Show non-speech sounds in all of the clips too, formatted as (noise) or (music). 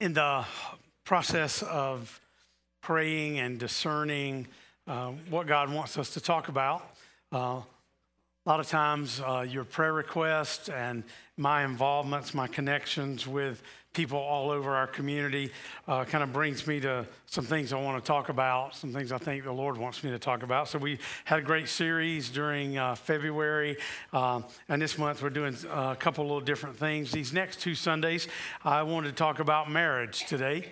in the process of praying and discerning uh, what God wants us to talk about, uh, a lot of times uh, your prayer requests and my involvements, my connections with people all over our community uh, kind of brings me to some things I want to talk about, some things I think the Lord wants me to talk about. So we had a great series during uh, February, um, and this month we're doing uh, a couple little different things. These next two Sundays, I wanted to talk about marriage today.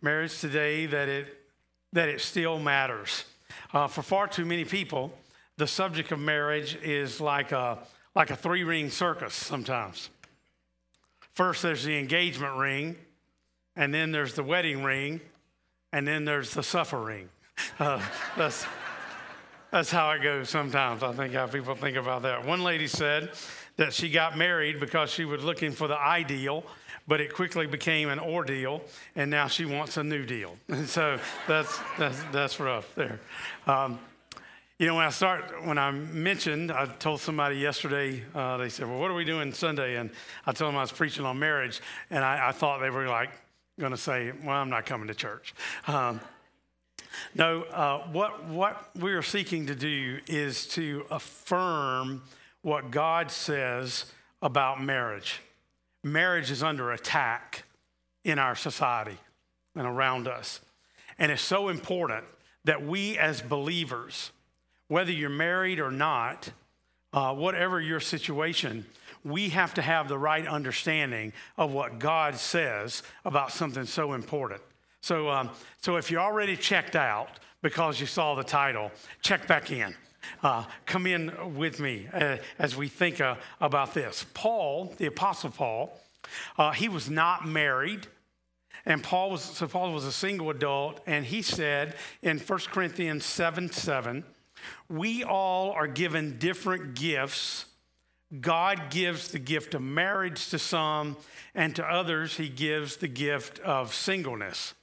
Marriage today, that it that it still matters. Uh, for far too many people, the subject of marriage is like a like a three ring circus sometimes. First, there's the engagement ring, and then there's the wedding ring, and then there's the suffer ring. (laughs) Uh, that's, that's how it goes sometimes. I think how people think about that. One lady said that she got married because she was looking for the ideal, but it quickly became an ordeal, and now she wants a new deal. And (laughs) so that's, that's, that's rough there. Um, you know, when I start, when I mentioned, I told somebody yesterday, uh, they said, Well, what are we doing Sunday? And I told them I was preaching on marriage, and I, I thought they were like going to say, Well, I'm not coming to church. Um, no, uh, what, what we are seeking to do is to affirm what God says about marriage. Marriage is under attack in our society and around us. And it's so important that we as believers, whether you're married or not, uh, whatever your situation, we have to have the right understanding of what God says about something so important. So, um, so if you're already checked out because you saw the title, check back in. Uh, come in with me uh, as we think uh, about this. Paul, the Apostle Paul, uh, he was not married. And Paul was, so Paul was a single adult, and he said in 1 Corinthians 7 7, we all are given different gifts. God gives the gift of marriage to some, and to others, He gives the gift of singleness.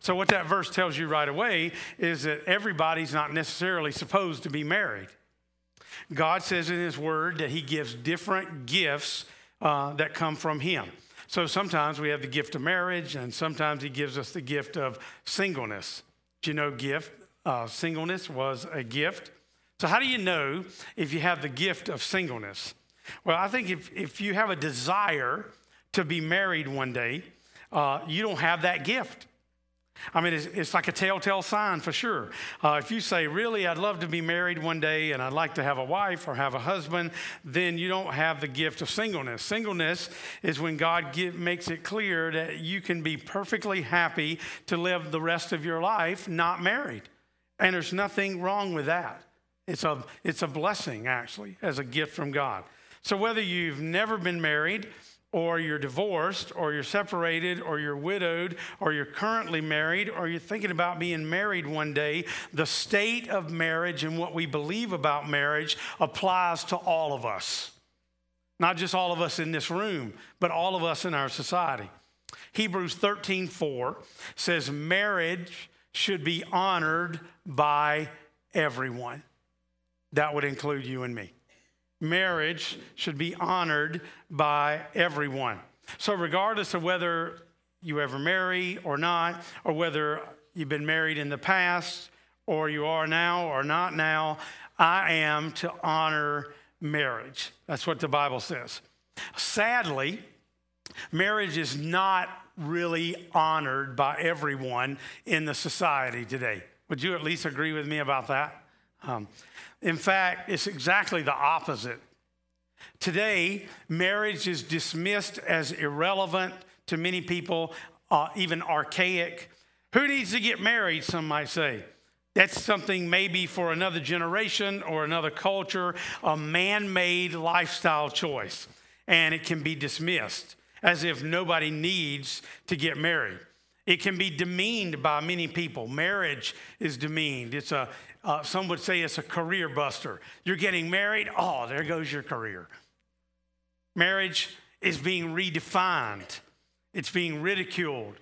So, what that verse tells you right away is that everybody's not necessarily supposed to be married. God says in His Word that He gives different gifts uh, that come from Him. So, sometimes we have the gift of marriage, and sometimes He gives us the gift of singleness. Do you know gift? Uh, singleness was a gift. So, how do you know if you have the gift of singleness? Well, I think if, if you have a desire to be married one day, uh, you don't have that gift. I mean, it's, it's like a telltale sign for sure. Uh, if you say, Really, I'd love to be married one day and I'd like to have a wife or have a husband, then you don't have the gift of singleness. Singleness is when God give, makes it clear that you can be perfectly happy to live the rest of your life not married. And there's nothing wrong with that. It's a, it's a blessing, actually, as a gift from God. So, whether you've never been married, or you're divorced, or you're separated, or you're widowed, or you're currently married, or you're thinking about being married one day, the state of marriage and what we believe about marriage applies to all of us. Not just all of us in this room, but all of us in our society. Hebrews 13 4 says, Marriage should be honored by everyone. That would include you and me. Marriage should be honored by everyone. So, regardless of whether you ever marry or not, or whether you've been married in the past, or you are now or not now, I am to honor marriage. That's what the Bible says. Sadly, marriage is not really honored by everyone in the society today. Would you at least agree with me about that? Um, in fact, it's exactly the opposite. Today, marriage is dismissed as irrelevant to many people, uh, even archaic. Who needs to get married, some might say? That's something maybe for another generation or another culture, a man made lifestyle choice, and it can be dismissed as if nobody needs to get married. It can be demeaned by many people. Marriage is demeaned. It's a, uh, some would say it's a career buster. You're getting married, oh, there goes your career. Marriage is being redefined, it's being ridiculed,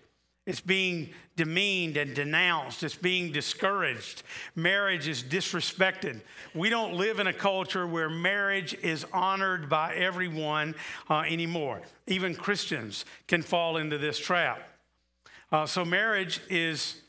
it's being demeaned and denounced, it's being discouraged. Marriage is disrespected. We don't live in a culture where marriage is honored by everyone uh, anymore. Even Christians can fall into this trap. Uh, so marriage is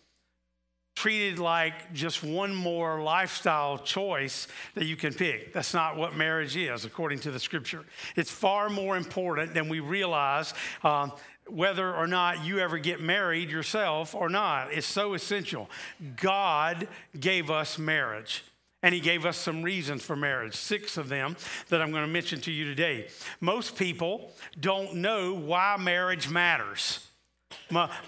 treated like just one more lifestyle choice that you can pick. That's not what marriage is, according to the scripture. It's far more important than we realize. Um, whether or not you ever get married yourself or not, it's so essential. God gave us marriage. And he gave us some reasons for marriage, six of them that I'm going to mention to you today. Most people don't know why marriage matters.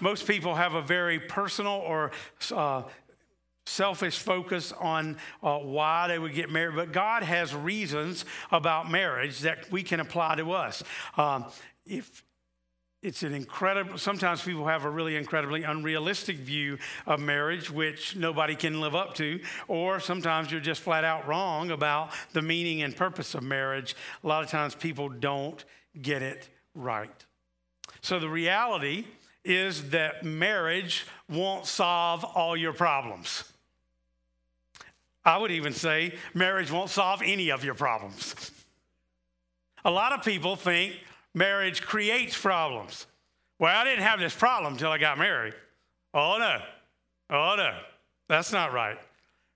Most people have a very personal or uh, selfish focus on uh, why they would get married, but God has reasons about marriage that we can apply to us. Um, if it's an incredible sometimes people have a really incredibly unrealistic view of marriage which nobody can live up to or sometimes you're just flat out wrong about the meaning and purpose of marriage a lot of times people don't get it right so the reality is that marriage won't solve all your problems i would even say marriage won't solve any of your problems a lot of people think marriage creates problems. Well, I didn't have this problem until I got married. Oh, no. Oh, no. That's not right.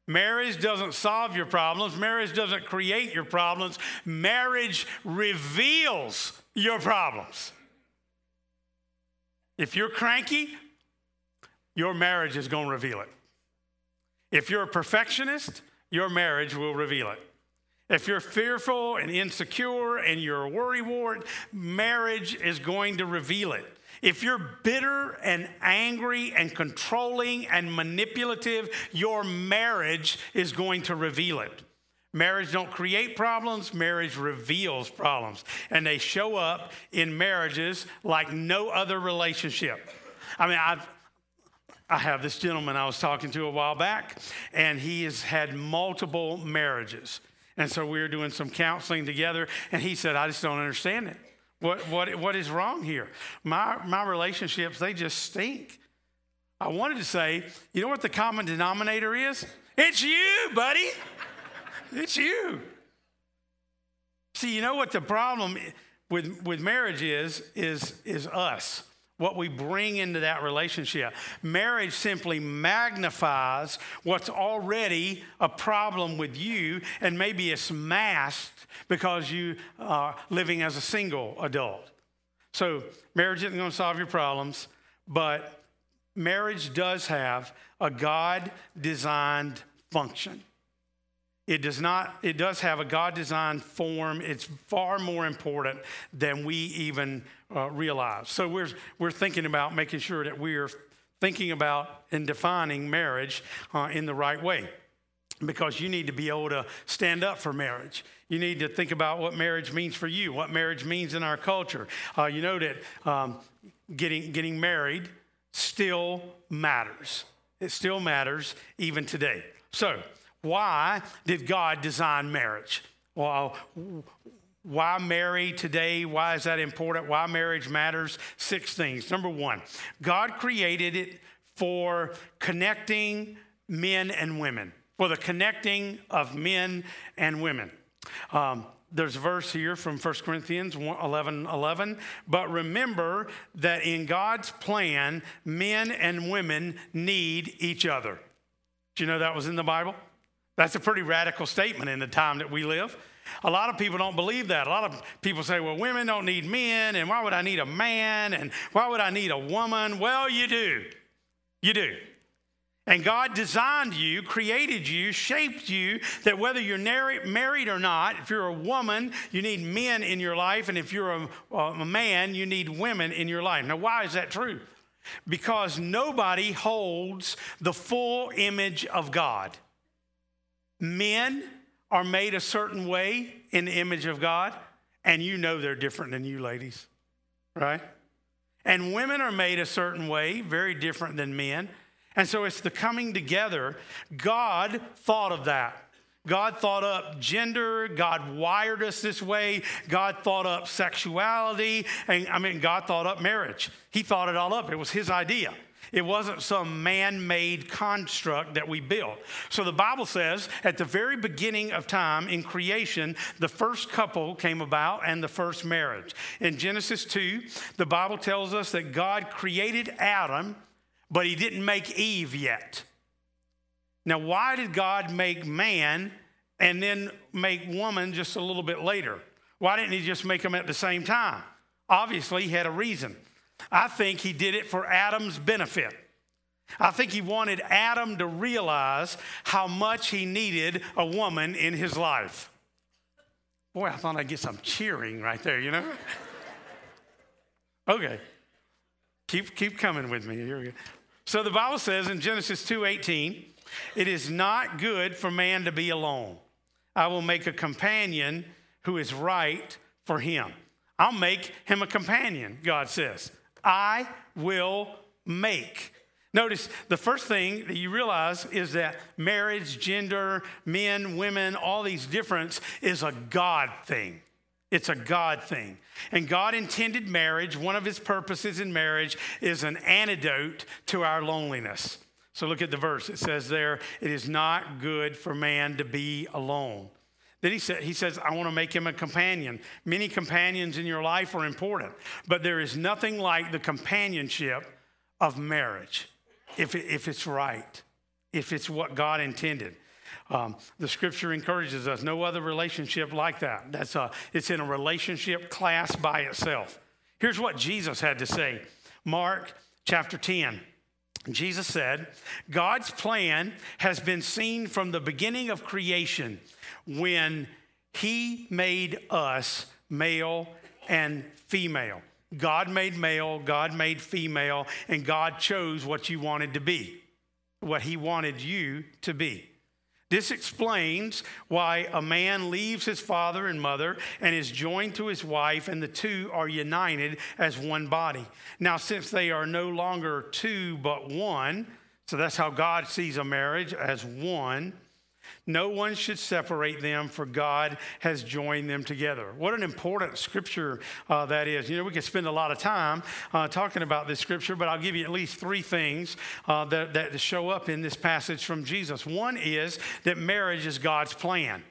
Marriage doesn't solve your problems. Marriage doesn't create your problems. Marriage reveals your problems. If you're cranky, your marriage is going to reveal it. If you're a perfectionist, your marriage will reveal it. If you're fearful and insecure and you're a worrywart, marriage is going to reveal it. If you're bitter and angry and controlling and manipulative, your marriage is going to reveal it. Marriage don't create problems, marriage reveals problems. And they show up in marriages like no other relationship. I mean, I've I have this gentleman I was talking to a while back, and he has had multiple marriages. And so we were doing some counseling together, and he said, I just don't understand it. What, what, what is wrong here? My, my relationships, they just stink. I wanted to say, you know what the common denominator is? It's you, buddy. It's you. See, you know what the problem with, with marriage is, is, is us what we bring into that relationship. Marriage simply magnifies what's already a problem with you, and maybe it's masked because you are living as a single adult. So, marriage isn't going to solve your problems, but marriage does have a God designed function. It does not, it does have a God designed form. It's far more important than we even uh, realize. So we're, we're thinking about making sure that we're thinking about and defining marriage uh, in the right way because you need to be able to stand up for marriage. You need to think about what marriage means for you, what marriage means in our culture. Uh, you know that um, getting, getting married still matters. It still matters even today. So, why did God design marriage? Well, why marry today? Why is that important? Why marriage matters? Six things. Number one, God created it for connecting men and women, for the connecting of men and women. Um, there's a verse here from 1 Corinthians 11 11. But remember that in God's plan, men and women need each other. Do you know that was in the Bible? That's a pretty radical statement in the time that we live. A lot of people don't believe that. A lot of people say, well, women don't need men, and why would I need a man, and why would I need a woman? Well, you do. You do. And God designed you, created you, shaped you that whether you're married or not, if you're a woman, you need men in your life, and if you're a, a man, you need women in your life. Now, why is that true? Because nobody holds the full image of God. Men are made a certain way in the image of God, and you know they're different than you, ladies, right? And women are made a certain way, very different than men. And so it's the coming together. God thought of that. God thought up gender. God wired us this way. God thought up sexuality. And I mean, God thought up marriage. He thought it all up. It was His idea. It wasn't some man made construct that we built. So the Bible says at the very beginning of time in creation, the first couple came about and the first marriage. In Genesis 2, the Bible tells us that God created Adam, but he didn't make Eve yet. Now, why did God make man and then make woman just a little bit later? Why didn't he just make them at the same time? Obviously, he had a reason. I think he did it for Adam's benefit. I think he wanted Adam to realize how much he needed a woman in his life. Boy, I thought I'd get some cheering right there, you know? (laughs) okay. Keep, keep coming with me. Here we go. So the Bible says in Genesis 2:18, it is not good for man to be alone. I will make a companion who is right for him. I'll make him a companion, God says. I will make. Notice the first thing that you realize is that marriage, gender, men, women, all these difference is a God thing. It's a God thing. And God intended marriage, one of his purposes in marriage is an antidote to our loneliness. So look at the verse. It says there, it is not good for man to be alone. Then he, he says, I want to make him a companion. Many companions in your life are important, but there is nothing like the companionship of marriage if, it, if it's right, if it's what God intended. Um, the scripture encourages us no other relationship like that. That's a, it's in a relationship class by itself. Here's what Jesus had to say Mark chapter 10. Jesus said, God's plan has been seen from the beginning of creation when He made us male and female. God made male, God made female, and God chose what you wanted to be, what He wanted you to be. This explains why a man leaves his father and mother and is joined to his wife, and the two are united as one body. Now, since they are no longer two but one, so that's how God sees a marriage as one. No one should separate them, for God has joined them together. What an important scripture uh, that is. You know, we could spend a lot of time uh, talking about this scripture, but I'll give you at least three things uh, that, that show up in this passage from Jesus. One is that marriage is God's plan.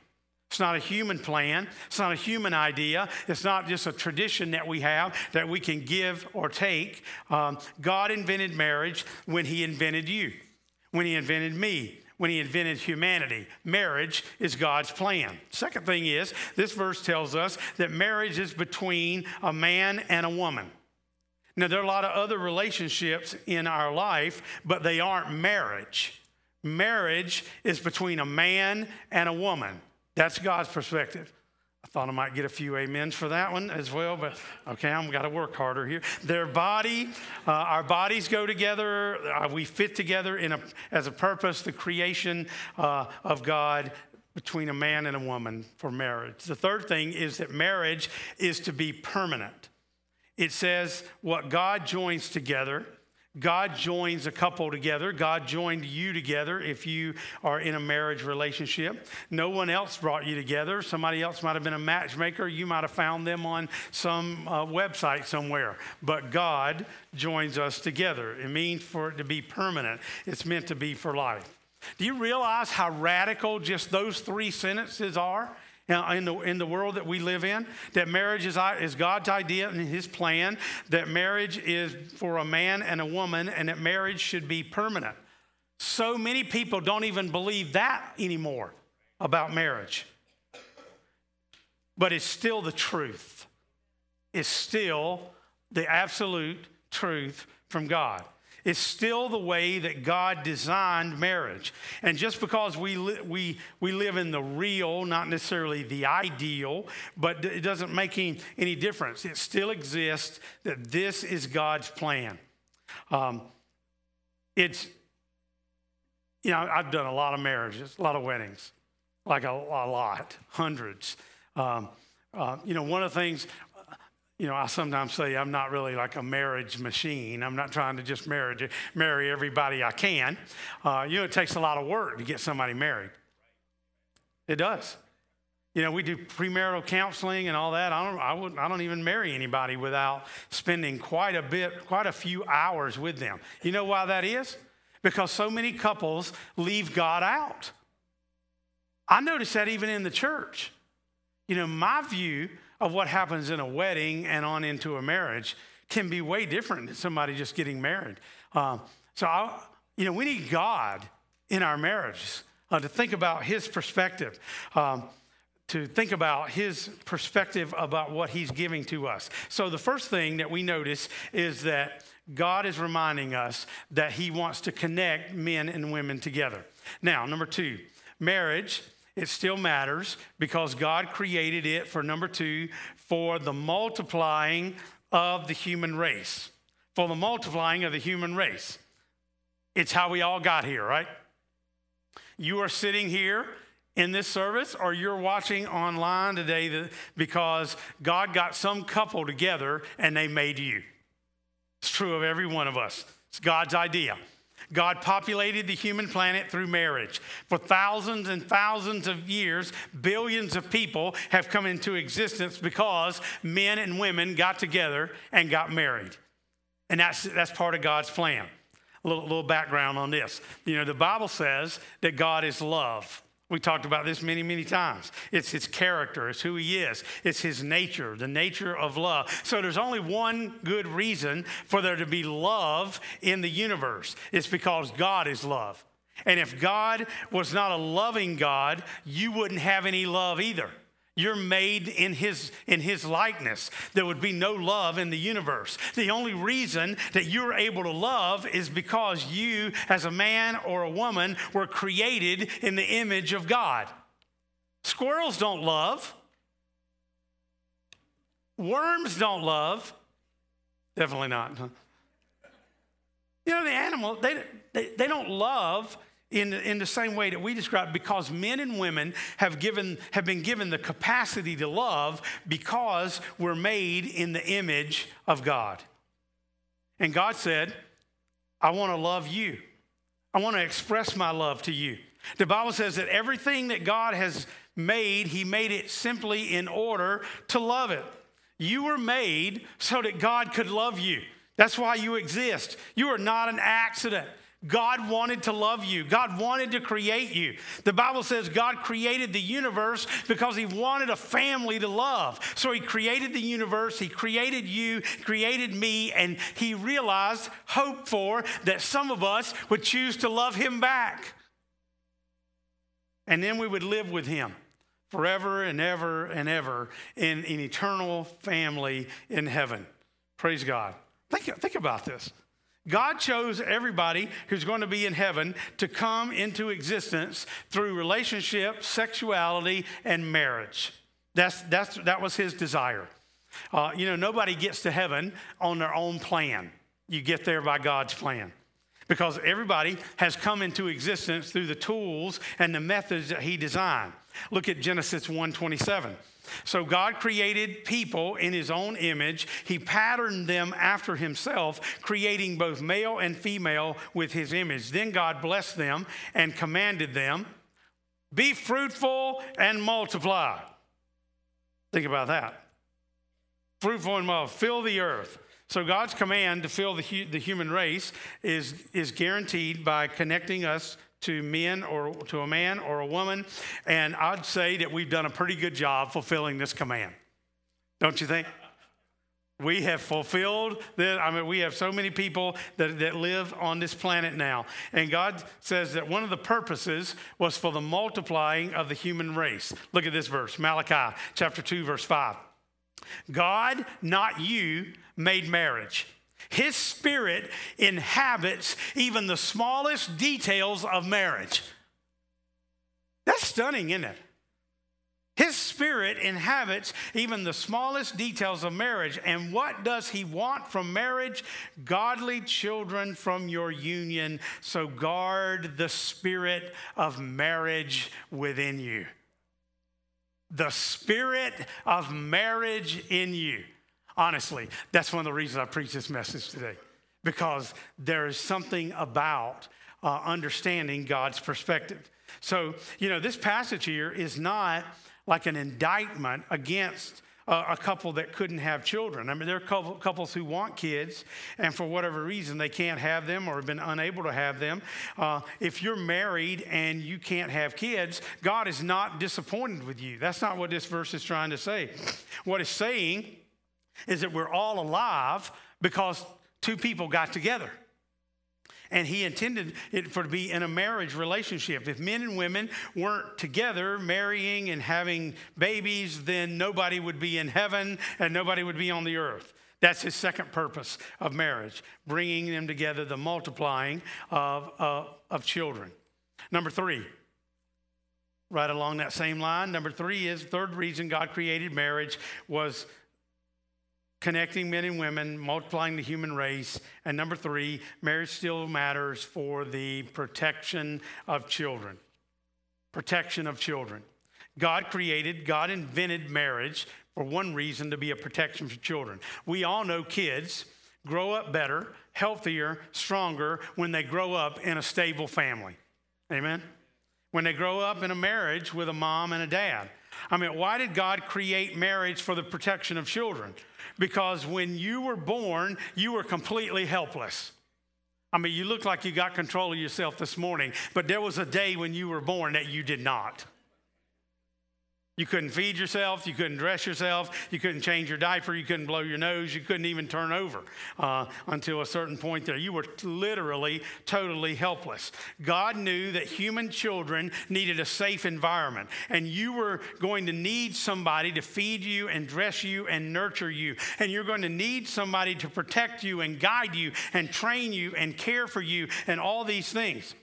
It's not a human plan. It's not a human idea. It's not just a tradition that we have that we can give or take. Um, God invented marriage when He invented you, when He invented me, when he invented humanity. Marriage is God's plan. Second thing is, this verse tells us that marriage is between a man and a woman. Now, there are a lot of other relationships in our life, but they aren't marriage. Marriage is between a man and a woman. That's God's perspective. Thought I might get a few amens for that one as well, but okay, I'm got to work harder here. Their body, uh, our bodies go together. Uh, we fit together in a, as a purpose, the creation uh, of God between a man and a woman for marriage. The third thing is that marriage is to be permanent. It says what God joins together, God joins a couple together. God joined you together if you are in a marriage relationship. No one else brought you together. Somebody else might have been a matchmaker. You might have found them on some uh, website somewhere. But God joins us together. It means for it to be permanent, it's meant to be for life. Do you realize how radical just those three sentences are? In the, in the world that we live in, that marriage is, is God's idea and His plan, that marriage is for a man and a woman, and that marriage should be permanent. So many people don't even believe that anymore about marriage. But it's still the truth. It's still the absolute truth from God. It's still the way that God designed marriage. And just because we, li- we, we live in the real, not necessarily the ideal, but it doesn't make any, any difference. It still exists that this is God's plan. Um, it's, you know, I've done a lot of marriages, a lot of weddings, like a, a lot, hundreds. Um, uh, you know, one of the things you know, I sometimes say I'm not really like a marriage machine. I'm not trying to just marry, marry everybody I can. Uh, you know, it takes a lot of work to get somebody married. It does. You know, we do premarital counseling and all that. I don't, I, would, I don't even marry anybody without spending quite a bit, quite a few hours with them. You know why that is? Because so many couples leave God out. I notice that even in the church. You know, my view of what happens in a wedding and on into a marriage can be way different than somebody just getting married. Um, so, I, you know, we need God in our marriages uh, to think about His perspective, um, to think about His perspective about what He's giving to us. So, the first thing that we notice is that God is reminding us that He wants to connect men and women together. Now, number two, marriage it still matters because God created it for number two, for the multiplying of the human race. For the multiplying of the human race. It's how we all got here, right? You are sitting here in this service or you're watching online today because God got some couple together and they made you. It's true of every one of us. It's God's idea. God populated the human planet through marriage. For thousands and thousands of years, billions of people have come into existence because men and women got together and got married. And that's, that's part of God's plan. A little, little background on this. You know, the Bible says that God is love. We talked about this many, many times. It's his character, it's who he is, it's his nature, the nature of love. So there's only one good reason for there to be love in the universe it's because God is love. And if God was not a loving God, you wouldn't have any love either. You're made in his, in his likeness. There would be no love in the universe. The only reason that you're able to love is because you, as a man or a woman, were created in the image of God. Squirrels don't love. Worms don't love. Definitely not. You know, the animal, they, they, they don't love in, in the same way that we describe because men and women have given have been given the capacity to love because we're made in the image of God. And God said, I want to love you. I want to express my love to you. The Bible says that everything that God has made, He made it simply in order to love it. You were made so that God could love you. That's why you exist. You are not an accident. God wanted to love you. God wanted to create you. The Bible says God created the universe because He wanted a family to love. So He created the universe, He created you, created me, and He realized, hoped for, that some of us would choose to love Him back. And then we would live with Him forever and ever and ever in an eternal family in heaven. Praise God. Think, think about this. God chose everybody who's going to be in heaven to come into existence through relationship, sexuality, and marriage. That's, that's, that was his desire. Uh, you know, nobody gets to heaven on their own plan. You get there by God's plan. Because everybody has come into existence through the tools and the methods that he designed. Look at Genesis 127. So God created people in his own image. He patterned them after himself, creating both male and female with his image. Then God blessed them and commanded them be fruitful and multiply. Think about that. Fruitful and multiply, fill the earth. So God's command to fill the, the human race is, is guaranteed by connecting us to men or to a man or a woman. And I'd say that we've done a pretty good job fulfilling this command. Don't you think? We have fulfilled that. I mean, we have so many people that, that live on this planet now. And God says that one of the purposes was for the multiplying of the human race. Look at this verse, Malachi chapter 2, verse 5. God, not you, made marriage his spirit inhabits even the smallest details of marriage. That's stunning, isn't it? His spirit inhabits even the smallest details of marriage. And what does he want from marriage? Godly children from your union. So guard the spirit of marriage within you. The spirit of marriage in you. Honestly, that's one of the reasons I preach this message today, because there is something about uh, understanding God's perspective. So, you know, this passage here is not like an indictment against uh, a couple that couldn't have children. I mean, there are couple, couples who want kids, and for whatever reason, they can't have them or have been unable to have them. Uh, if you're married and you can't have kids, God is not disappointed with you. That's not what this verse is trying to say. What it's saying is that we're all alive because two people got together. And he intended it for to be in a marriage relationship. If men and women weren't together, marrying and having babies, then nobody would be in heaven and nobody would be on the earth. That's his second purpose of marriage, bringing them together, the multiplying of, uh, of children. Number three, right along that same line, number three is third reason God created marriage was connecting men and women, multiplying the human race. And number three, marriage still matters for the protection of children. Protection of children. God created, God invented marriage for one reason to be a protection for children. We all know kids grow up better, healthier, stronger when they grow up in a stable family. Amen? When they grow up in a marriage with a mom and a dad. I mean, why did God create marriage for the protection of children? Because when you were born, you were completely helpless. I mean, you look like you got control of yourself this morning, but there was a day when you were born that you did not. You couldn't feed yourself. You couldn't dress yourself. You couldn't change your diaper. You couldn't blow your nose. You couldn't even turn over uh, until a certain point there. You were literally, totally helpless. God knew that human children needed a safe environment, and you were going to need somebody to feed you and dress you and nurture you. And you're going to need somebody to protect you and guide you and train you and care for you and all these things.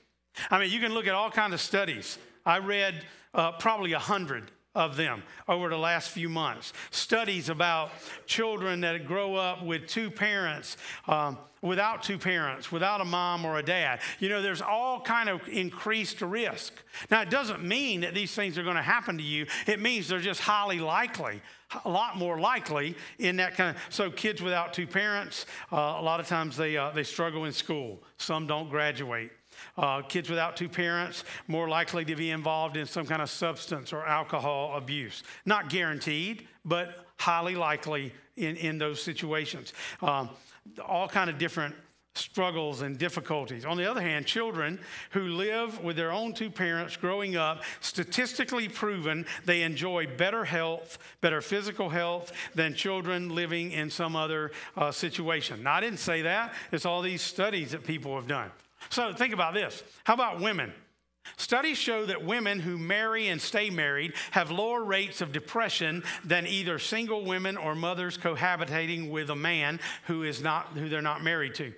I mean, you can look at all kinds of studies. I read uh, probably a hundred of them over the last few months. Studies about children that grow up with two parents, um, without two parents, without a mom or a dad. You know, there's all kind of increased risk. Now, it doesn't mean that these things are going to happen to you. It means they're just highly likely, a lot more likely in that kind of. So, kids without two parents, uh, a lot of times they uh, they struggle in school. Some don't graduate. Uh, kids without two parents more likely to be involved in some kind of substance or alcohol abuse. Not guaranteed, but highly likely in, in those situations. Um, all kind of different struggles and difficulties. On the other hand, children who live with their own two parents growing up, statistically proven they enjoy better health, better physical health than children living in some other uh, situation. Now, I didn't say that. It's all these studies that people have done. So think about this. How about women? Studies show that women who marry and stay married have lower rates of depression than either single women or mothers cohabitating with a man who is not who they're not married to.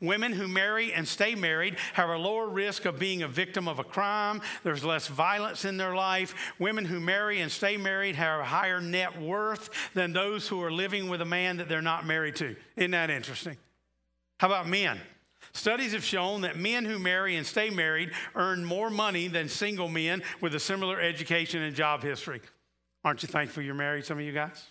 Women who marry and stay married have a lower risk of being a victim of a crime. There's less violence in their life. Women who marry and stay married have a higher net worth than those who are living with a man that they're not married to. Isn't that interesting? How about men? Studies have shown that men who marry and stay married earn more money than single men with a similar education and job history. Aren't you thankful you're married, some of you guys?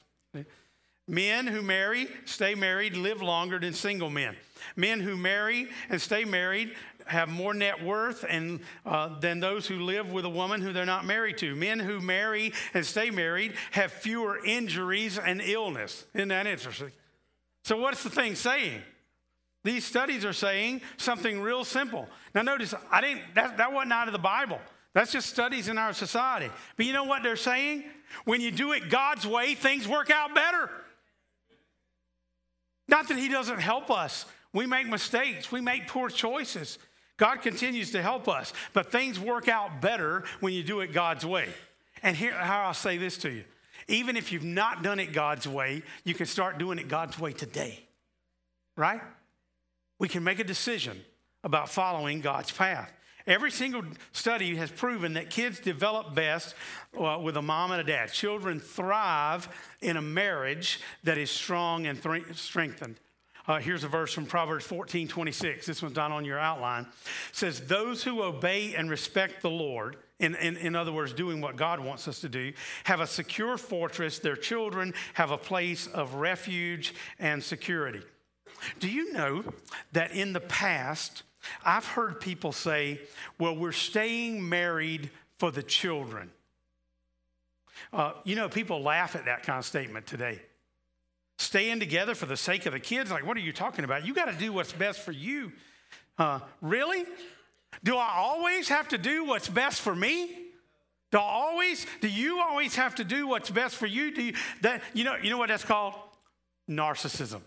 Men who marry, stay married, live longer than single men. Men who marry and stay married have more net worth and, uh, than those who live with a woman who they're not married to. Men who marry and stay married have fewer injuries and illness. Isn't that interesting? So, what's the thing saying? These studies are saying something real simple. Now, notice, I didn't, that, that wasn't out of the Bible. That's just studies in our society. But you know what they're saying? When you do it God's way, things work out better. Not that He doesn't help us. We make mistakes, we make poor choices. God continues to help us, but things work out better when you do it God's way. And here, how I'll say this to you even if you've not done it God's way, you can start doing it God's way today, right? We can make a decision about following God's path. Every single study has proven that kids develop best uh, with a mom and a dad. Children thrive in a marriage that is strong and th- strengthened. Uh, here's a verse from Proverbs 14 26. This one's not on your outline. It says, Those who obey and respect the Lord, in, in, in other words, doing what God wants us to do, have a secure fortress. Their children have a place of refuge and security. Do you know that in the past, I've heard people say, well, we're staying married for the children. Uh, you know, people laugh at that kind of statement today. Staying together for the sake of the kids? Like, what are you talking about? You got to do what's best for you. Uh, really? Do I always have to do what's best for me? Do I always? Do you always have to do what's best for you? Do you that? You know? You know what that's called? Narcissism.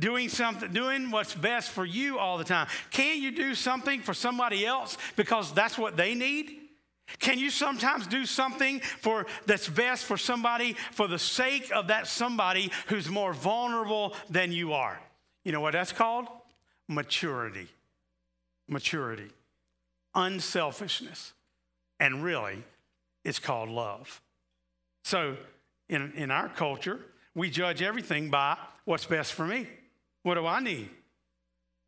Doing something, doing what's best for you all the time. Can't you do something for somebody else because that's what they need? Can you sometimes do something for that's best for somebody for the sake of that somebody who's more vulnerable than you are? You know what that's called? Maturity. Maturity. Unselfishness. And really, it's called love. So, in, in our culture, we judge everything by what's best for me. What do I need?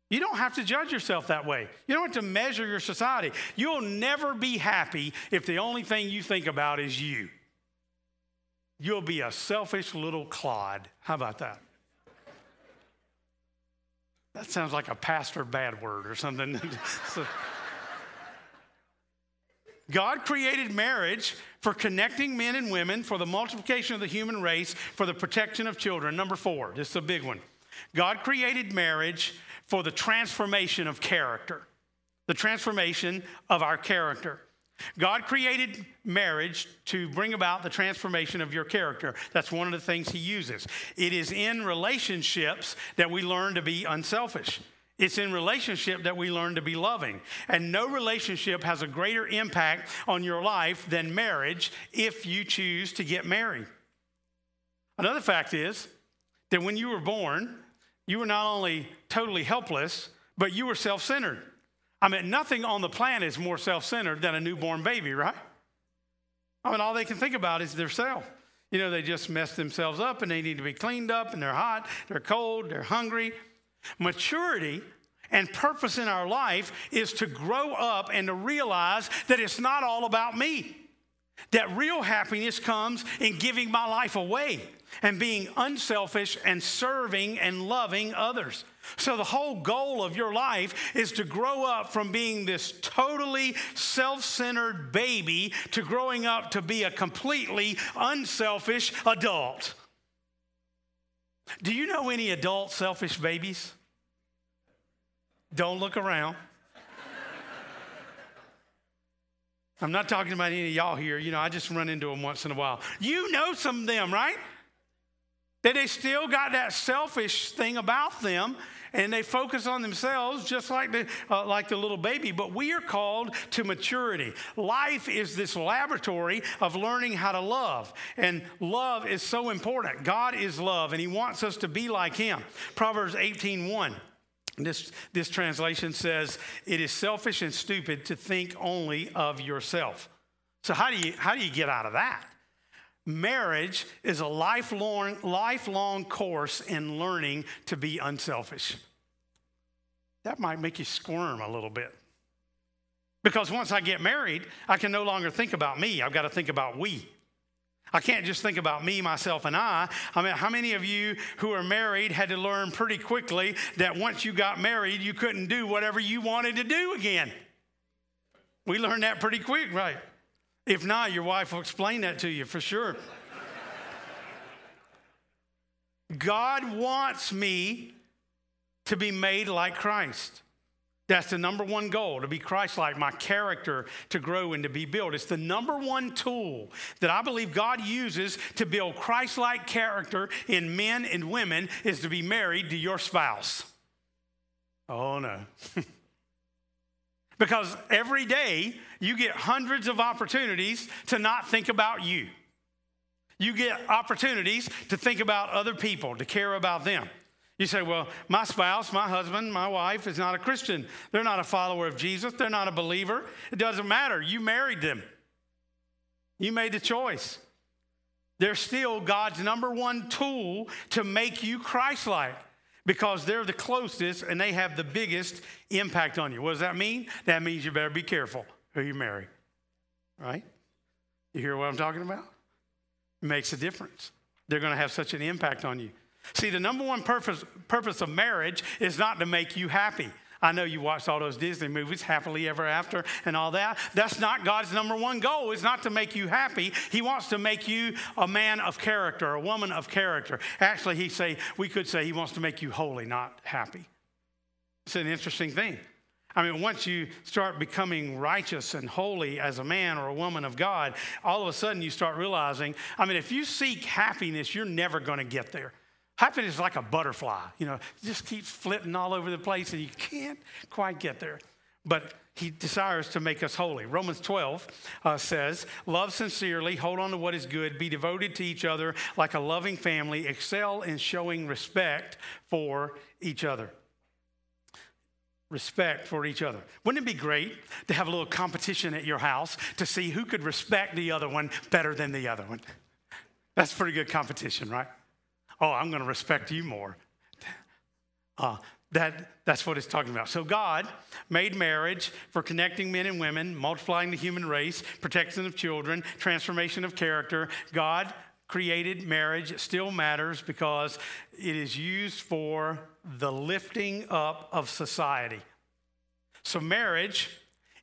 You don't have to judge yourself that way. You don't have to measure your society. You'll never be happy if the only thing you think about is you. You'll be a selfish little clod. How about that? That sounds like a pastor bad word or something. (laughs) God created marriage for connecting men and women, for the multiplication of the human race, for the protection of children. Number four, this is a big one. God created marriage for the transformation of character, the transformation of our character. God created marriage to bring about the transformation of your character. That's one of the things He uses. It is in relationships that we learn to be unselfish. It's in relationship that we learn to be loving. And no relationship has a greater impact on your life than marriage if you choose to get married. Another fact is that when you were born, you were not only totally helpless, but you were self centered. I mean, nothing on the planet is more self centered than a newborn baby, right? I mean, all they can think about is their self. You know, they just mess themselves up and they need to be cleaned up and they're hot, they're cold, they're hungry. Maturity and purpose in our life is to grow up and to realize that it's not all about me. That real happiness comes in giving my life away and being unselfish and serving and loving others. So, the whole goal of your life is to grow up from being this totally self centered baby to growing up to be a completely unselfish adult. Do you know any adult selfish babies? Don't look around. I'm not talking about any of y'all here. You know, I just run into them once in a while. You know some of them, right? That they still got that selfish thing about them and they focus on themselves just like the, uh, like the little baby. But we are called to maturity. Life is this laboratory of learning how to love. And love is so important. God is love and He wants us to be like Him. Proverbs 18 1. This, this translation says, It is selfish and stupid to think only of yourself. So, how do you, how do you get out of that? Marriage is a lifelong, lifelong course in learning to be unselfish. That might make you squirm a little bit. Because once I get married, I can no longer think about me. I've got to think about we. I can't just think about me, myself, and I. I mean, how many of you who are married had to learn pretty quickly that once you got married, you couldn't do whatever you wanted to do again? We learned that pretty quick, right? If not, your wife will explain that to you for sure. God wants me to be made like Christ. That's the number one goal to be Christ like, my character to grow and to be built. It's the number one tool that I believe God uses to build Christ like character in men and women is to be married to your spouse. Oh, no. (laughs) because every day you get hundreds of opportunities to not think about you. You get opportunities to think about other people, to care about them. You say, well, my spouse, my husband, my wife is not a Christian. They're not a follower of Jesus. They're not a believer. It doesn't matter. You married them, you made the choice. They're still God's number one tool to make you Christ like because they're the closest and they have the biggest impact on you. What does that mean? That means you better be careful who you marry, right? You hear what I'm talking about? It makes a difference. They're going to have such an impact on you. See, the number one purpose, purpose of marriage is not to make you happy. I know you watched all those Disney movies, Happily Ever After, and all that. That's not God's number one goal, is not to make you happy. He wants to make you a man of character, a woman of character. Actually, he say, we could say he wants to make you holy, not happy. It's an interesting thing. I mean, once you start becoming righteous and holy as a man or a woman of God, all of a sudden you start realizing, I mean, if you seek happiness, you're never going to get there. Happiness is like a butterfly, you know, just keeps flitting all over the place and you can't quite get there. But he desires to make us holy. Romans 12 uh, says, Love sincerely, hold on to what is good, be devoted to each other like a loving family, excel in showing respect for each other. Respect for each other. Wouldn't it be great to have a little competition at your house to see who could respect the other one better than the other one? That's pretty good competition, right? Oh, I'm going to respect you more. Uh, that, that's what it's talking about. So, God made marriage for connecting men and women, multiplying the human race, protection of children, transformation of character. God created marriage. It still matters because it is used for the lifting up of society. So, marriage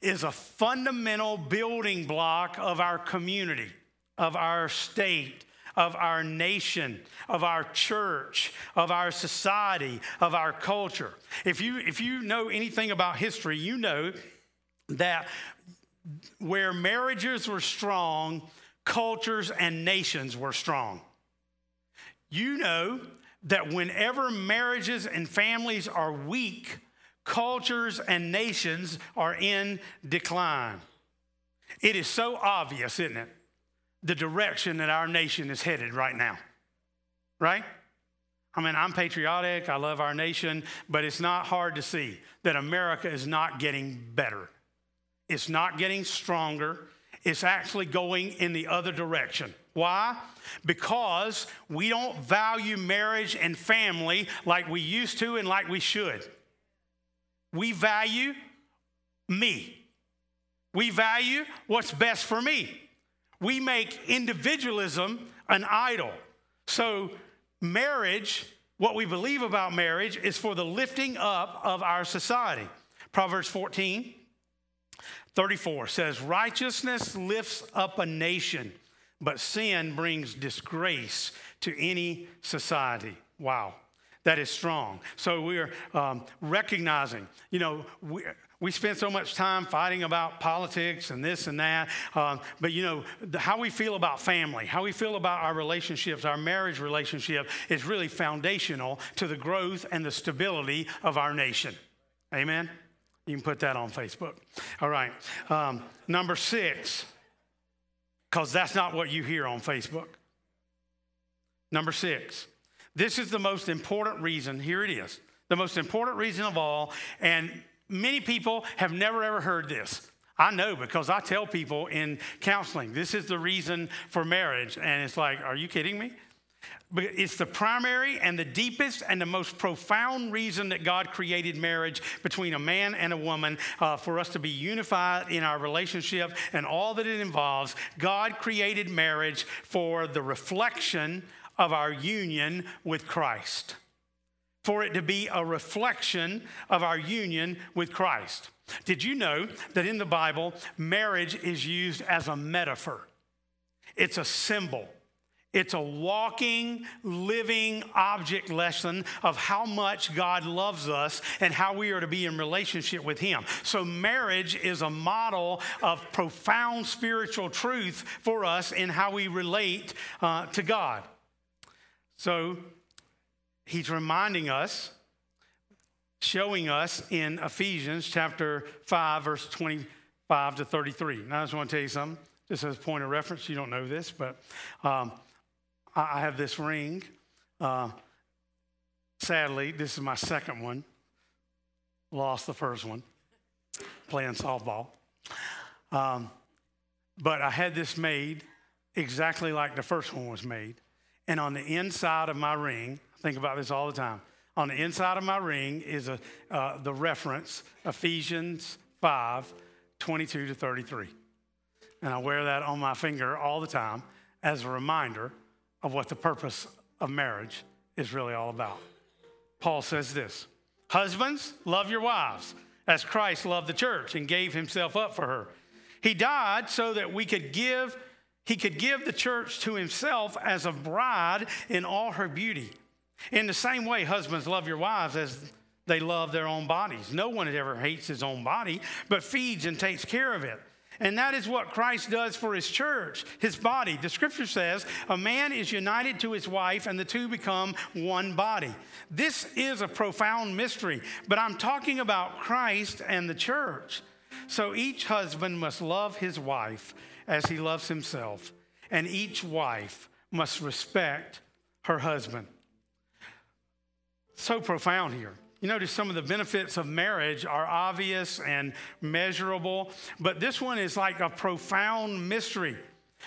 is a fundamental building block of our community, of our state, of our nation, of our church, of our society, of our culture. If you, if you know anything about history, you know that where marriages were strong, cultures and nations were strong. You know that whenever marriages and families are weak, cultures and nations are in decline. It is so obvious, isn't it? The direction that our nation is headed right now, right? I mean, I'm patriotic, I love our nation, but it's not hard to see that America is not getting better. It's not getting stronger. It's actually going in the other direction. Why? Because we don't value marriage and family like we used to and like we should. We value me. We value what's best for me we make individualism an idol. So, marriage, what we believe about marriage, is for the lifting up of our society. Proverbs 14, 34 says, Righteousness lifts up a nation, but sin brings disgrace to any society. Wow, that is strong. So we're um, recognizing, you know, we, we spend so much time fighting about politics and this and that. Uh, but you know, the, how we feel about family, how we feel about our relationships, our marriage relationship is really foundational to the growth and the stability of our nation. Amen? You can put that on Facebook. All right. Um, number six, because that's not what you hear on Facebook. Number six, this is the most important reason. Here it is. The most important reason of all, and Many people have never ever heard this. I know because I tell people in counseling, this is the reason for marriage. And it's like, are you kidding me? But it's the primary and the deepest and the most profound reason that God created marriage between a man and a woman uh, for us to be unified in our relationship and all that it involves. God created marriage for the reflection of our union with Christ for it to be a reflection of our union with Christ. Did you know that in the Bible, marriage is used as a metaphor? It's a symbol. It's a walking, living object lesson of how much God loves us and how we are to be in relationship with Him. So, marriage is a model of profound spiritual truth for us in how we relate uh, to God. So, he's reminding us, showing us in Ephesians chapter 5, verse 25 to 33. Now, I just want to tell you something, just as a point of reference. You don't know this, but um, I have this ring. Uh, sadly, this is my second one. Lost the first one playing softball. Um, but I had this made exactly like the first one was made. And on the inside of my ring, think about this all the time. On the inside of my ring is a, uh, the reference, Ephesians 5 22 to 33. And I wear that on my finger all the time as a reminder of what the purpose of marriage is really all about. Paul says this Husbands, love your wives as Christ loved the church and gave himself up for her. He died so that we could give he could give the church to himself as a bride in all her beauty. In the same way, husbands love your wives as they love their own bodies. No one ever hates his own body, but feeds and takes care of it. And that is what Christ does for his church, his body. The scripture says a man is united to his wife and the two become one body. This is a profound mystery, but I'm talking about Christ and the church. So each husband must love his wife as he loves himself, and each wife must respect her husband. So profound here. You notice some of the benefits of marriage are obvious and measurable, but this one is like a profound mystery.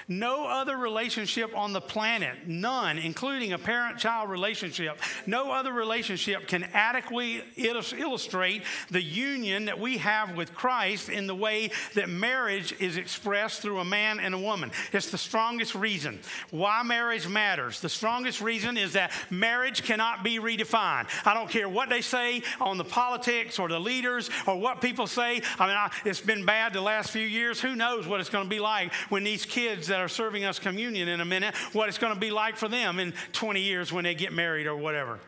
No other relationship on the planet, none, including a parent child relationship, no other relationship can adequately illustrate the union that we have with Christ in the way that marriage is expressed through a man and a woman. It's the strongest reason why marriage matters. The strongest reason is that marriage cannot be redefined. I don't care what they say on the politics or the leaders or what people say. I mean, I, it's been bad the last few years. Who knows what it's going to be like when these kids kids that are serving us communion in a minute what it's going to be like for them in 20 years when they get married or whatever.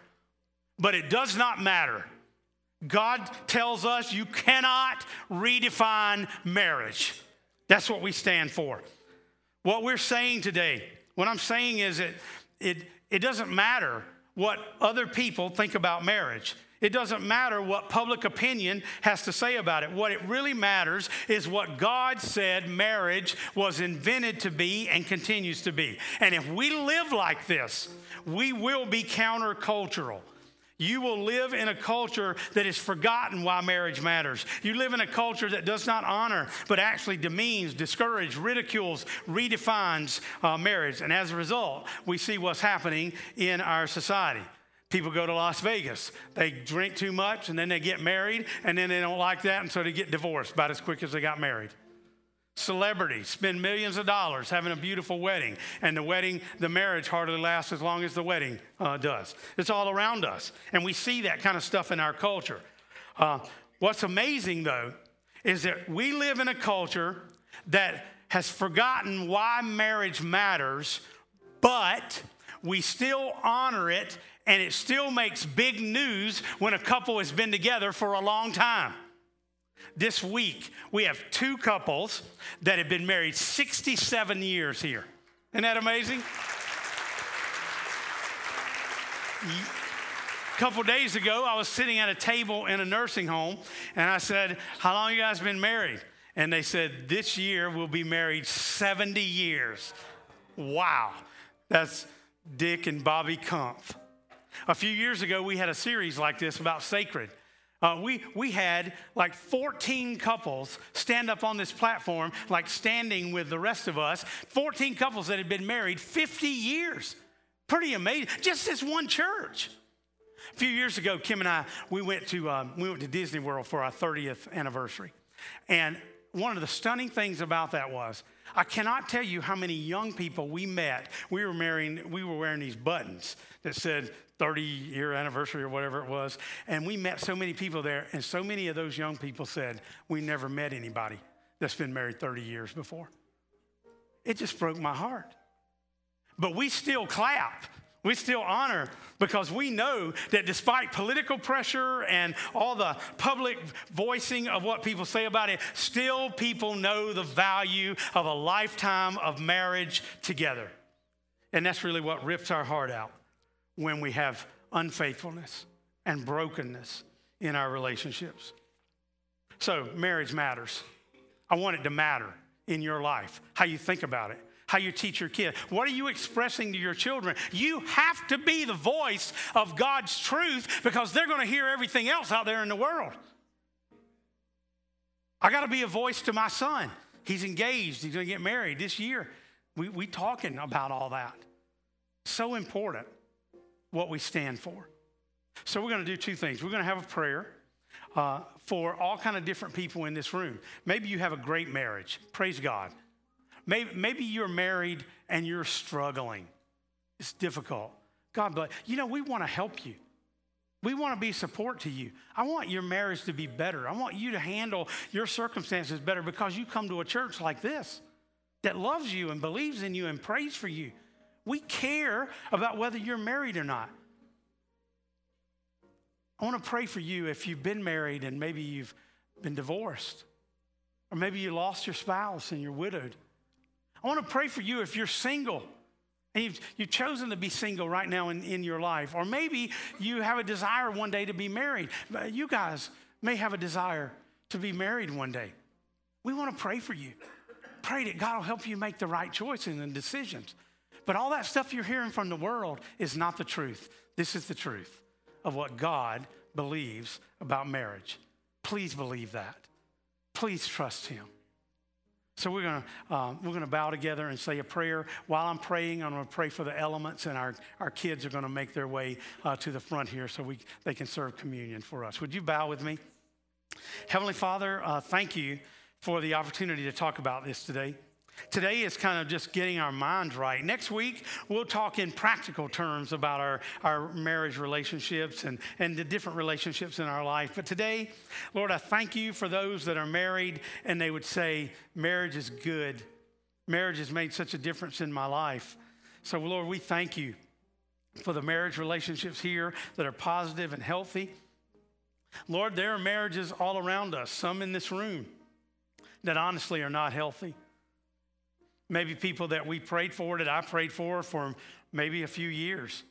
But it does not matter. God tells us you cannot redefine marriage. That's what we stand for. What we're saying today, what I'm saying is that it, it doesn't matter what other people think about marriage. It doesn't matter what public opinion has to say about it. What it really matters is what God said marriage was invented to be and continues to be. And if we live like this, we will be countercultural. You will live in a culture that has forgotten why marriage matters. You live in a culture that does not honor, but actually demeans, discourages, ridicules, redefines uh, marriage. And as a result, we see what's happening in our society. People go to Las Vegas. They drink too much and then they get married and then they don't like that and so they get divorced about as quick as they got married. Celebrities spend millions of dollars having a beautiful wedding and the wedding, the marriage hardly lasts as long as the wedding uh, does. It's all around us and we see that kind of stuff in our culture. Uh, what's amazing though is that we live in a culture that has forgotten why marriage matters, but we still honor it and it still makes big news when a couple has been together for a long time. This week, we have two couples that have been married 67 years here. Isn't that amazing? A couple days ago, I was sitting at a table in a nursing home, and I said, How long you guys been married? And they said, This year we'll be married 70 years. Wow. That's Dick and Bobby Kumpf. A few years ago, we had a series like this about sacred. Uh, we, we had like 14 couples stand up on this platform, like standing with the rest of us. 14 couples that had been married 50 years. Pretty amazing. Just this one church. A few years ago, Kim and I, we went to, um, we went to Disney World for our 30th anniversary. And one of the stunning things about that was, I cannot tell you how many young people we met. We were, marrying, we were wearing these buttons that said 30 year anniversary or whatever it was. And we met so many people there, and so many of those young people said, We never met anybody that's been married 30 years before. It just broke my heart. But we still clap. We still honor because we know that despite political pressure and all the public voicing of what people say about it, still people know the value of a lifetime of marriage together. And that's really what rips our heart out when we have unfaithfulness and brokenness in our relationships. So, marriage matters. I want it to matter in your life, how you think about it, how you teach your kid. What are you expressing to your children? You have to be the voice of God's truth because they're going to hear everything else out there in the world. I got to be a voice to my son. He's engaged, he's going to get married this year. We, we talking about all that. So important what we stand for. So we're going to do two things. We're going to have a prayer uh, for all kind of different people in this room. Maybe you have a great marriage. Praise God. Maybe, maybe you're married and you're struggling. It's difficult. God bless. You know, we want to help you. We want to be support to you. I want your marriage to be better. I want you to handle your circumstances better because you come to a church like this that loves you and believes in you and prays for you. We care about whether you're married or not. I want to pray for you if you've been married and maybe you've been divorced, or maybe you lost your spouse and you're widowed. I want to pray for you if you're single and you've, you've chosen to be single right now in, in your life, or maybe you have a desire one day to be married. You guys may have a desire to be married one day. We want to pray for you. Pray that God will help you make the right choices and decisions. But all that stuff you're hearing from the world is not the truth. This is the truth of what God believes about marriage. Please believe that. Please trust Him. So we're to uh, we're to bow together and say a prayer. While I'm praying, I'm to pray for the elements, and our, our kids are to make their way uh, to the front here so we they can serve communion for us. Would you bow with me? Heavenly Father, uh, thank you for the opportunity to talk about this today. Today is kind of just getting our minds right. Next week, we'll talk in practical terms about our, our marriage relationships and, and the different relationships in our life. But today, Lord, I thank you for those that are married and they would say, marriage is good. Marriage has made such a difference in my life. So, Lord, we thank you for the marriage relationships here that are positive and healthy. Lord, there are marriages all around us, some in this room that honestly are not healthy. Maybe people that we prayed for, that I prayed for for maybe a few years.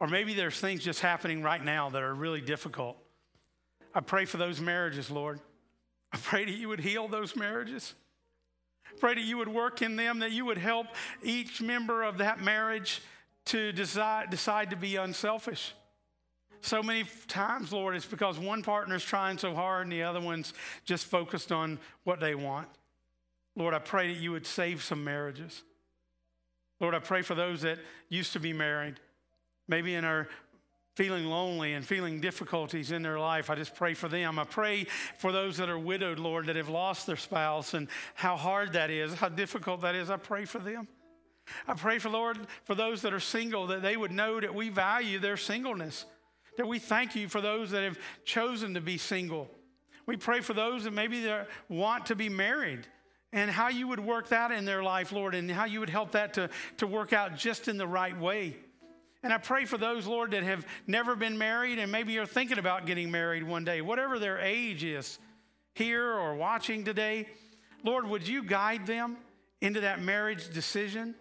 Or maybe there's things just happening right now that are really difficult. I pray for those marriages, Lord. I pray that you would heal those marriages. Pray that you would work in them, that you would help each member of that marriage to decide, decide to be unselfish. So many times, Lord, it's because one partner's trying so hard and the other one's just focused on what they want. Lord, I pray that you would save some marriages. Lord, I pray for those that used to be married, maybe and are feeling lonely and feeling difficulties in their life. I just pray for them. I pray for those that are widowed, Lord, that have lost their spouse and how hard that is, how difficult that is. I pray for them. I pray for, Lord, for those that are single, that they would know that we value their singleness, that we thank you for those that have chosen to be single. We pray for those that maybe want to be married and how you would work that in their life, Lord, and how you would help that to, to work out just in the right way. And I pray for those, Lord, that have never been married and maybe you're thinking about getting married one day, whatever their age is, here or watching today. Lord, would you guide them into that marriage decision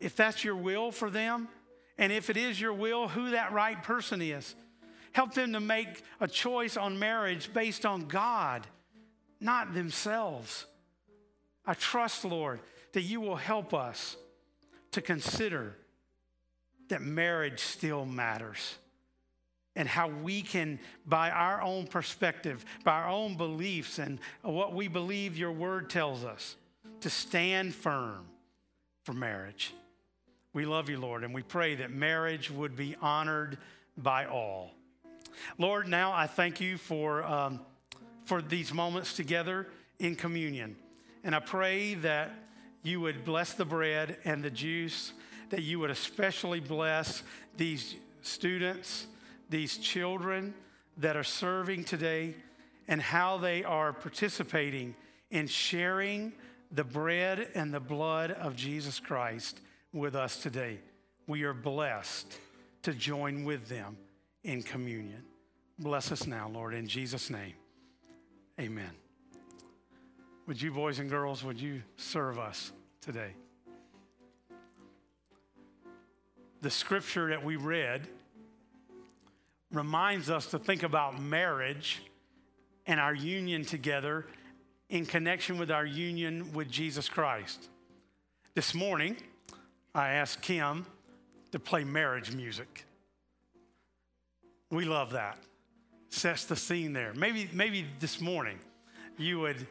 if that's your will for them? And if it is your will, who that right person is. Help them to make a choice on marriage based on God, not themselves. I trust, Lord, that you will help us to consider that marriage still matters and how we can, by our own perspective, by our own beliefs, and what we believe your word tells us, to stand firm for marriage. We love you, Lord, and we pray that marriage would be honored by all. Lord, now I thank you for, um, for these moments together in communion. And I pray that you would bless the bread and the juice, that you would especially bless these students, these children that are serving today, and how they are participating in sharing the bread and the blood of Jesus Christ with us today. We are blessed to join with them in communion. Bless us now, Lord, in Jesus' name. Amen. Would you, boys and girls, would you serve us today? The scripture that we read reminds us to think about marriage and our union together in connection with our union with Jesus Christ. This morning, I asked Kim to play marriage music. We love that. Sets the scene there. Maybe, maybe this morning you would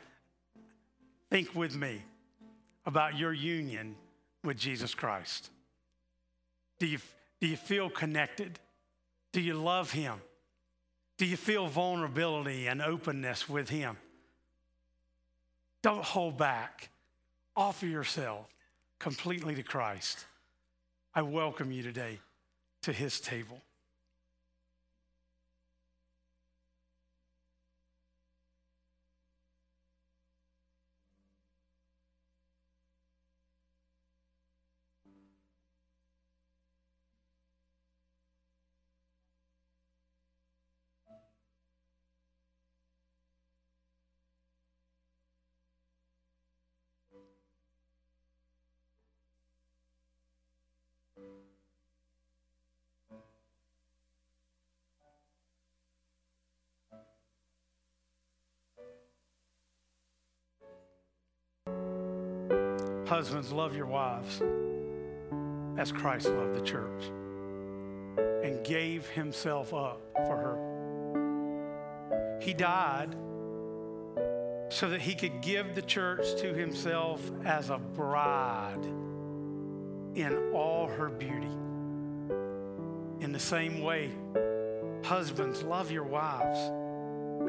Think with me about your union with Jesus Christ. Do you, do you feel connected? Do you love Him? Do you feel vulnerability and openness with Him? Don't hold back. Offer yourself completely to Christ. I welcome you today to his table. Husbands, love your wives as Christ loved the church and gave himself up for her. He died so that he could give the church to himself as a bride in all her beauty. In the same way, husbands, love your wives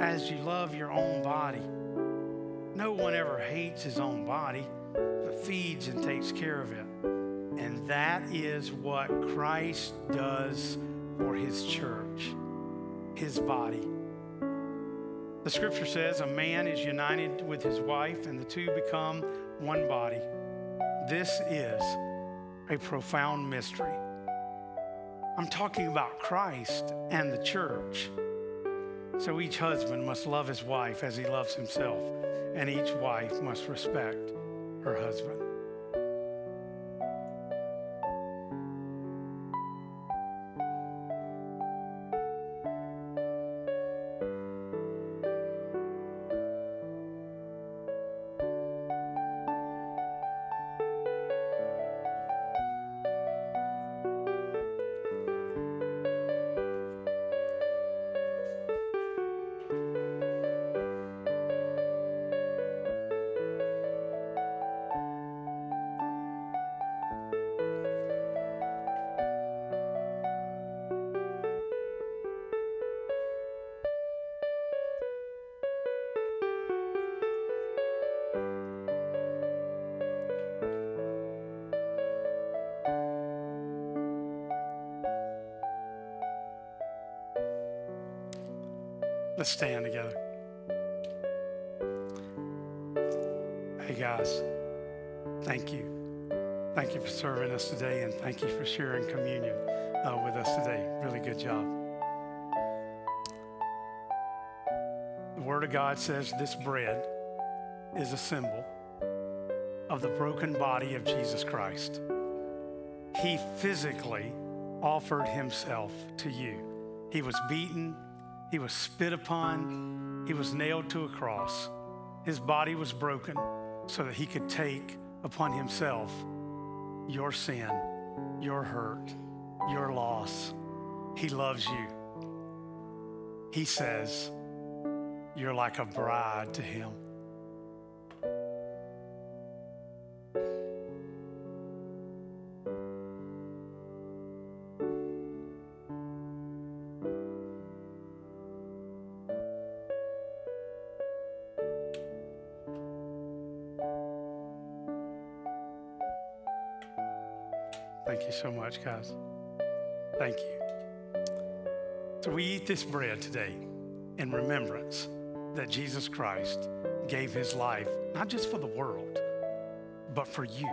as you love your own body. No one ever hates his own body feeds and takes care of it. And that is what Christ does for his church, his body. The scripture says a man is united with his wife, and the two become one body. This is a profound mystery. I'm talking about Christ and the church. So each husband must love his wife as he loves himself, and each wife must respect her husband. Let's stand together. Hey, guys, thank you. Thank you for serving us today, and thank you for sharing communion uh, with us today. Really good job. The Word of God says this bread is a symbol of the broken body of Jesus Christ. He physically offered himself to you. He was beaten, he was spit upon, he was nailed to a cross. His body was broken so that he could take upon himself your sin, your hurt, your loss. He loves you. He says, You're like a bride to him. So much, guys. Thank you. So we eat this bread today in remembrance that Jesus Christ gave his life, not just for the world, but for you,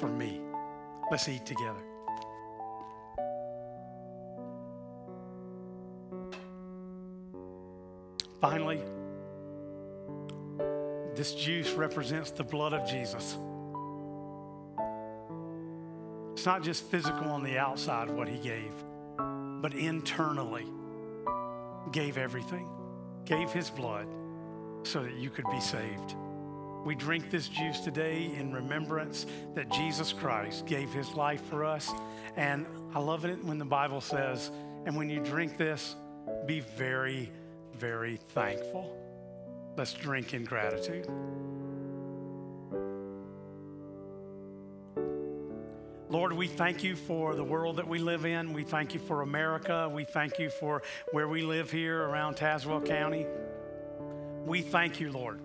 for me. Let's eat together. Finally, this juice represents the blood of Jesus. It's not just physical on the outside, what he gave, but internally gave everything, gave his blood so that you could be saved. We drink this juice today in remembrance that Jesus Christ gave his life for us. And I love it when the Bible says, and when you drink this, be very, very thankful. Let's drink in gratitude. Lord, we thank you for the world that we live in. We thank you for America. We thank you for where we live here around Tazewell County. We thank you, Lord,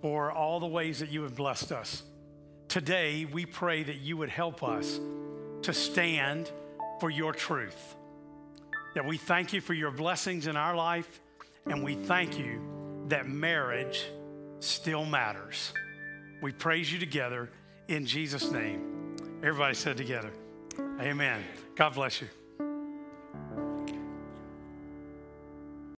for all the ways that you have blessed us. Today, we pray that you would help us to stand for your truth. That we thank you for your blessings in our life, and we thank you that marriage still matters. We praise you together in Jesus' name. Everybody said together, Amen. God bless you.